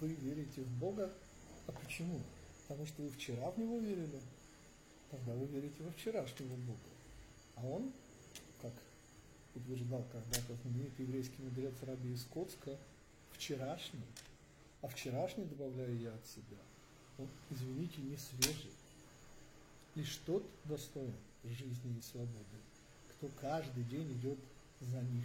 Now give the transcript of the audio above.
вы верите в Бога. А почему? Потому что вы вчера в Него верили. Тогда вы верите во вчерашнего Бога. А Он, как утверждал когда-то знаменитый еврейский мудрец Раби Искотска, вчерашний, а вчерашний добавляю я от себя, он, извините, не свежий. Лишь тот достоин жизни и свободы, кто каждый день идет за них.